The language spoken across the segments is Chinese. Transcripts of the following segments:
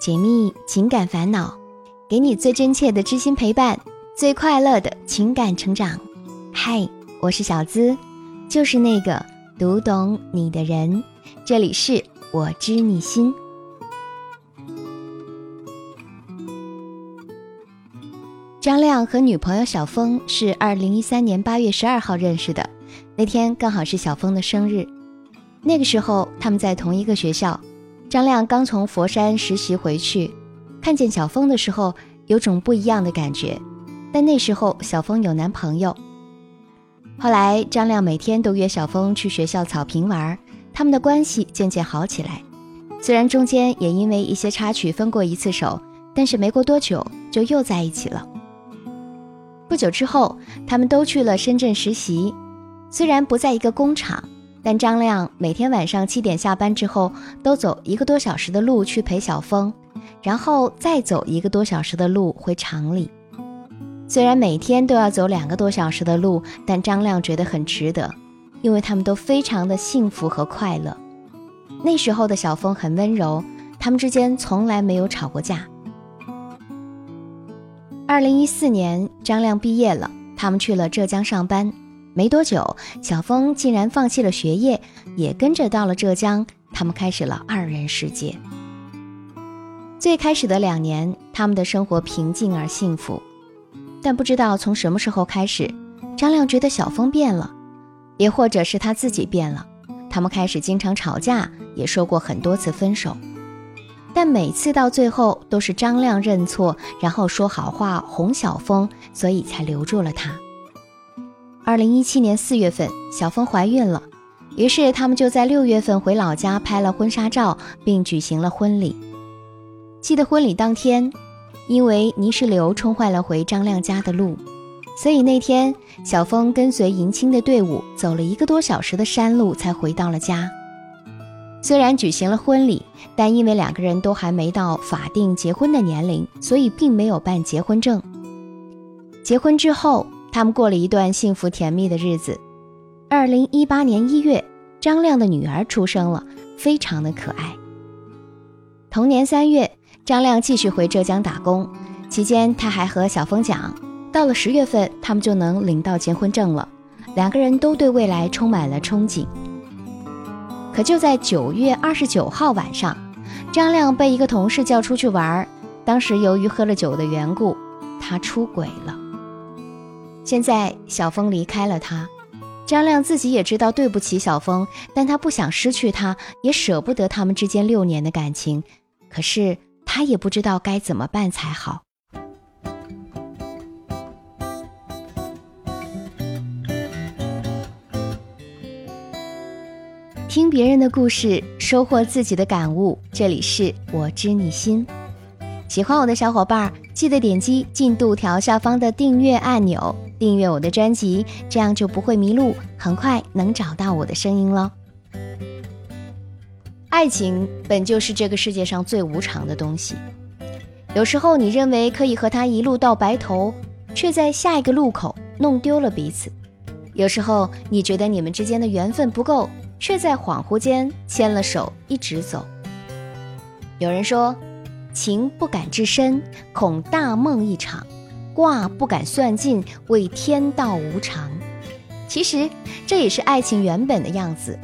解密情感烦恼，给你最真切的知心陪伴，最快乐的情感成长。嗨，我是小资，就是那个读懂你的人。这里是我知你心。张亮和女朋友小峰是二零一三年八月十二号认识的，那天刚好是小峰的生日。那个时候他们在同一个学校。张亮刚从佛山实习回去，看见小峰的时候，有种不一样的感觉。但那时候小峰有男朋友。后来张亮每天都约小峰去学校草坪玩，他们的关系渐渐好起来。虽然中间也因为一些插曲分过一次手，但是没过多久就又在一起了。不久之后，他们都去了深圳实习，虽然不在一个工厂。但张亮每天晚上七点下班之后，都走一个多小时的路去陪小峰，然后再走一个多小时的路回厂里。虽然每天都要走两个多小时的路，但张亮觉得很值得，因为他们都非常的幸福和快乐。那时候的小峰很温柔，他们之间从来没有吵过架。二零一四年，张亮毕业了，他们去了浙江上班。没多久，小峰竟然放弃了学业，也跟着到了浙江。他们开始了二人世界。最开始的两年，他们的生活平静而幸福。但不知道从什么时候开始，张亮觉得小峰变了，也或者是他自己变了。他们开始经常吵架，也说过很多次分手。但每次到最后，都是张亮认错，然后说好话哄小峰，所以才留住了他。二零一七年四月份，小峰怀孕了，于是他们就在六月份回老家拍了婚纱照，并举行了婚礼。记得婚礼当天，因为泥石流冲坏了回张亮家的路，所以那天小峰跟随迎亲的队伍走了一个多小时的山路才回到了家。虽然举行了婚礼，但因为两个人都还没到法定结婚的年龄，所以并没有办结婚证。结婚之后。他们过了一段幸福甜蜜的日子。二零一八年一月，张亮的女儿出生了，非常的可爱。同年三月，张亮继续回浙江打工，期间他还和小峰讲，到了十月份，他们就能领到结婚证了。两个人都对未来充满了憧憬。可就在九月二十九号晚上，张亮被一个同事叫出去玩，当时由于喝了酒的缘故，他出轨了。现在小峰离开了他，张亮自己也知道对不起小峰，但他不想失去他，也舍不得他们之间六年的感情。可是他也不知道该怎么办才好。听别人的故事，收获自己的感悟。这里是我知你心，喜欢我的小伙伴记得点击进度条下方的订阅按钮。订阅我的专辑，这样就不会迷路，很快能找到我的声音了。爱情本就是这个世界上最无常的东西，有时候你认为可以和他一路到白头，却在下一个路口弄丢了彼此；有时候你觉得你们之间的缘分不够，却在恍惚间牵了手一直走。有人说，情不敢至深，恐大梦一场。卦不敢算尽，为天道无常。其实这也是爱情原本的样子。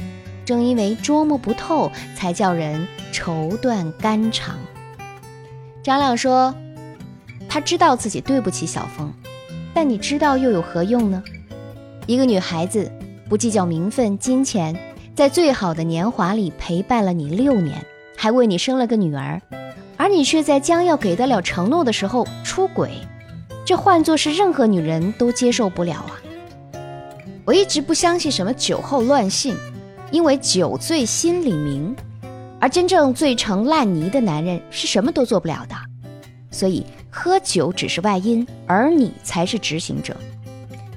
正因为捉摸不透，才叫人愁断肝肠。张亮说：“他知道自己对不起小峰，但你知道又有何用呢？一个女孩子不计较名分、金钱，在最好的年华里陪伴了你六年，还为你生了个女儿，而你却在将要给得了承诺的时候出轨。”这换作是任何女人都接受不了啊！我一直不相信什么酒后乱性，因为酒醉心里明，而真正醉成烂泥的男人是什么都做不了的。所以喝酒只是外因，而你才是执行者。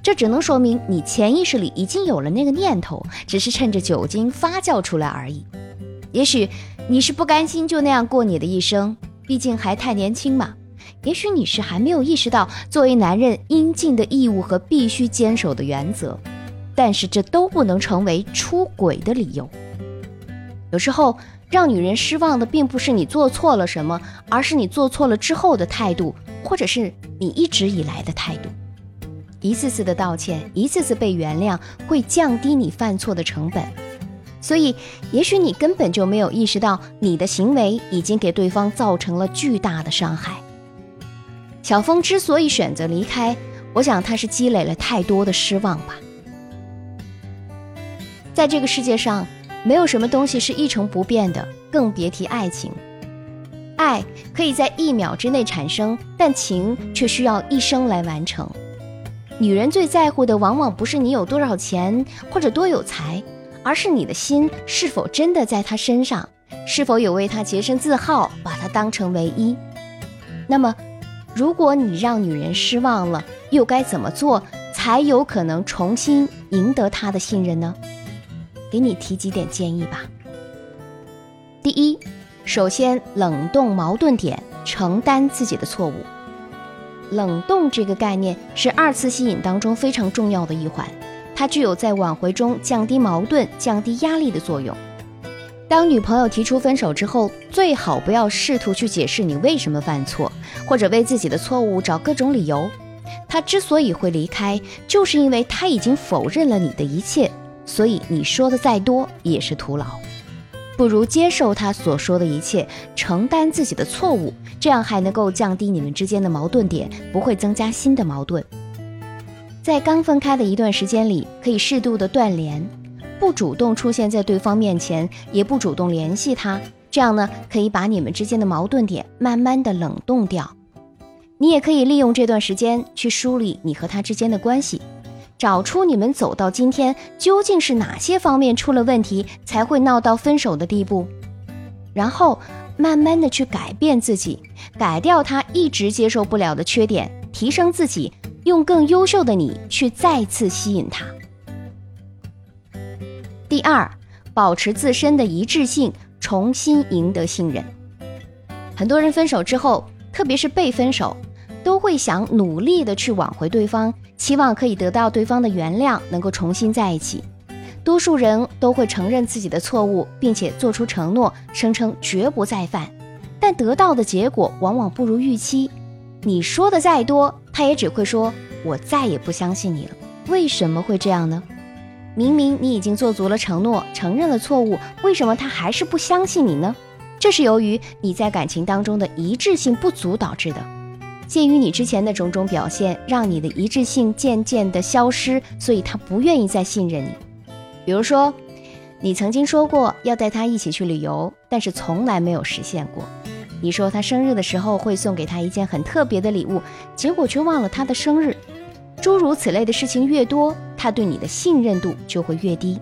这只能说明你潜意识里已经有了那个念头，只是趁着酒精发酵出来而已。也许你是不甘心就那样过你的一生，毕竟还太年轻嘛。也许你是还没有意识到作为男人应尽的义务和必须坚守的原则，但是这都不能成为出轨的理由。有时候让女人失望的并不是你做错了什么，而是你做错了之后的态度，或者是你一直以来的态度。一次次的道歉，一次次被原谅，会降低你犯错的成本。所以，也许你根本就没有意识到，你的行为已经给对方造成了巨大的伤害。小峰之所以选择离开，我想他是积累了太多的失望吧。在这个世界上。没有什么东西是一成不变的，更别提爱情。爱可以在一秒之内产生，但情却需要一生来完成。女人最在乎的，往往不是你有多少钱或者多有才，而是你的心是否真的在她身上，是否有为她洁身自好，把她当成唯一。那么，如果你让女人失望了，又该怎么做才有可能重新赢得她的信任呢？给你提几点建议吧。第一，首先冷冻矛盾点，承担自己的错误。冷冻这个概念是二次吸引当中非常重要的一环，它具有在挽回中降低矛盾、降低压力的作用。当女朋友提出分手之后，最好不要试图去解释你为什么犯错，或者为自己的错误找各种理由。他之所以会离开，就是因为他已经否认了你的一切。所以你说的再多也是徒劳，不如接受他所说的一切，承担自己的错误，这样还能够降低你们之间的矛盾点，不会增加新的矛盾。在刚分开的一段时间里，可以适度的断联，不主动出现在对方面前，也不主动联系他，这样呢，可以把你们之间的矛盾点慢慢的冷冻掉。你也可以利用这段时间去梳理你和他之间的关系。找出你们走到今天究竟是哪些方面出了问题，才会闹到分手的地步，然后慢慢的去改变自己，改掉他一直接受不了的缺点，提升自己，用更优秀的你去再次吸引他。第二，保持自身的一致性，重新赢得信任。很多人分手之后，特别是被分手。都会想努力的去挽回对方，期望可以得到对方的原谅，能够重新在一起。多数人都会承认自己的错误，并且做出承诺，声称绝不再犯。但得到的结果往往不如预期。你说的再多，他也只会说“我再也不相信你了”。为什么会这样呢？明明你已经做足了承诺，承认了错误，为什么他还是不相信你呢？这是由于你在感情当中的一致性不足导致的。鉴于你之前的种种表现，让你的一致性渐渐的消失，所以他不愿意再信任你。比如说，你曾经说过要带他一起去旅游，但是从来没有实现过。你说他生日的时候会送给他一件很特别的礼物，结果却忘了他的生日。诸如此类的事情越多，他对你的信任度就会越低。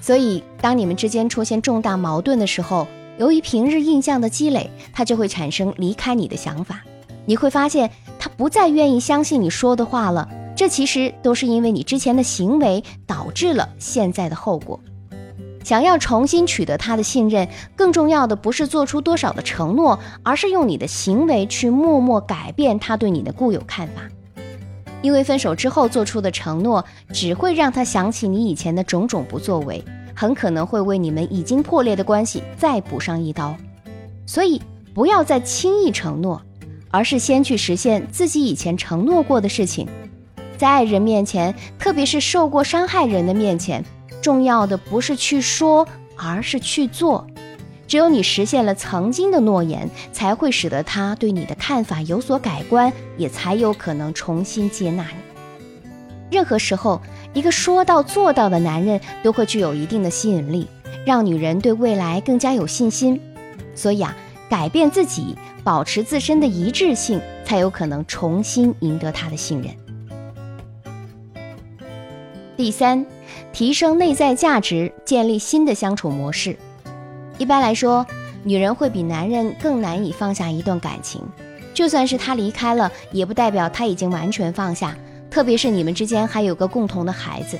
所以，当你们之间出现重大矛盾的时候，由于平日印象的积累，他就会产生离开你的想法。你会发现他不再愿意相信你说的话了，这其实都是因为你之前的行为导致了现在的后果。想要重新取得他的信任，更重要的不是做出多少的承诺，而是用你的行为去默默改变他对你的固有看法。因为分手之后做出的承诺，只会让他想起你以前的种种不作为，很可能会为你们已经破裂的关系再补上一刀。所以，不要再轻易承诺。而是先去实现自己以前承诺过的事情，在爱人面前，特别是受过伤害人的面前，重要的不是去说，而是去做。只有你实现了曾经的诺言，才会使得他对你的看法有所改观，也才有可能重新接纳你。任何时候，一个说到做到的男人都会具有一定的吸引力，让女人对未来更加有信心。所以啊。改变自己，保持自身的一致性，才有可能重新赢得他的信任。第三，提升内在价值，建立新的相处模式。一般来说，女人会比男人更难以放下一段感情，就算是他离开了，也不代表他已经完全放下。特别是你们之间还有个共同的孩子。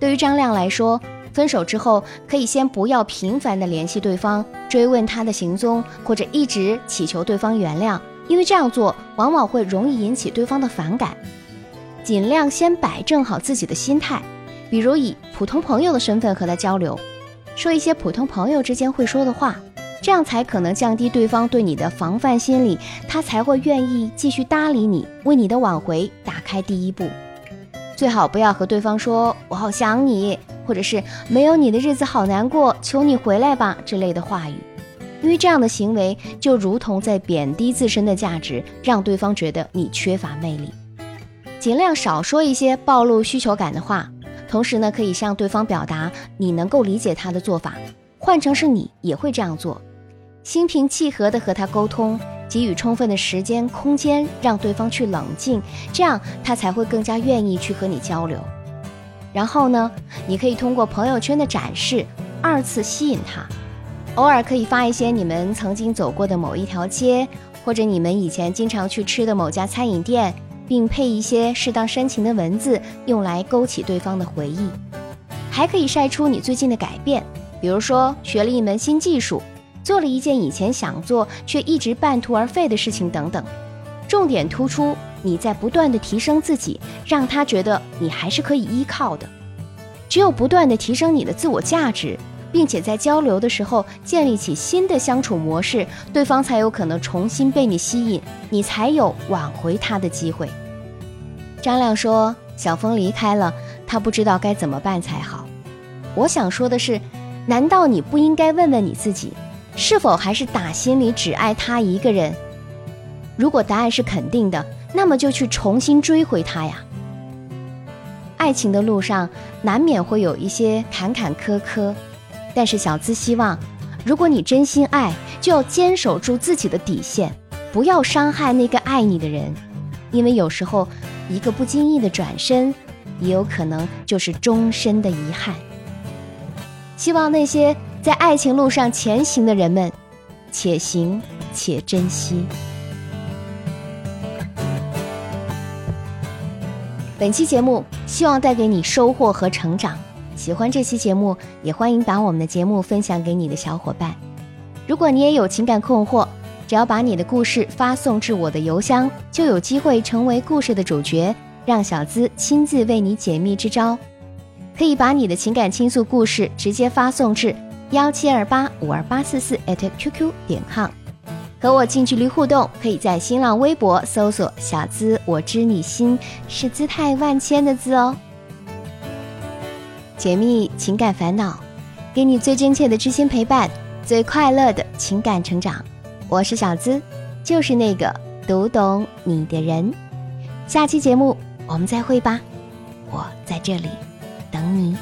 对于张亮来说，分手之后，可以先不要频繁的联系对方，追问他的行踪，或者一直祈求对方原谅，因为这样做往往会容易引起对方的反感。尽量先摆正好自己的心态，比如以普通朋友的身份和他交流。说一些普通朋友之间会说的话，这样才可能降低对方对你的防范心理，他才会愿意继续搭理你，为你的挽回打开第一步。最好不要和对方说“我好想你”或者是“没有你的日子好难过，求你回来吧”之类的话语，因为这样的行为就如同在贬低自身的价值，让对方觉得你缺乏魅力。尽量少说一些暴露需求感的话，同时呢，可以向对方表达你能够理解他的做法，换成是你也会这样做，心平气和地和他沟通。给予充分的时间、空间，让对方去冷静，这样他才会更加愿意去和你交流。然后呢，你可以通过朋友圈的展示，二次吸引他。偶尔可以发一些你们曾经走过的某一条街，或者你们以前经常去吃的某家餐饮店，并配一些适当煽情的文字，用来勾起对方的回忆。还可以晒出你最近的改变，比如说学了一门新技术。做了一件以前想做却一直半途而废的事情，等等，重点突出你在不断的提升自己，让他觉得你还是可以依靠的。只有不断的提升你的自我价值，并且在交流的时候建立起新的相处模式，对方才有可能重新被你吸引，你才有挽回他的机会。张亮说：“小峰离开了，他不知道该怎么办才好。”我想说的是，难道你不应该问问你自己？是否还是打心里只爱他一个人？如果答案是肯定的，那么就去重新追回他呀。爱情的路上难免会有一些坎坎坷坷，但是小资希望，如果你真心爱，就要坚守住自己的底线，不要伤害那个爱你的人，因为有时候一个不经意的转身，也有可能就是终身的遗憾。希望那些。在爱情路上前行的人们，且行且珍惜。本期节目希望带给你收获和成长。喜欢这期节目，也欢迎把我们的节目分享给你的小伙伴。如果你也有情感困惑，只要把你的故事发送至我的邮箱，就有机会成为故事的主角，让小资亲自为你解密支招。可以把你的情感倾诉故事直接发送至。幺七二八五二八四四 @QQ 点 com，和我近距离互动，可以在新浪微博搜索“小资我知你心”，是姿态万千的字哦。解密情感烦恼，给你最真切的知心陪伴，最快乐的情感成长。我是小资，就是那个读懂你的人。下期节目我们再会吧，我在这里等你。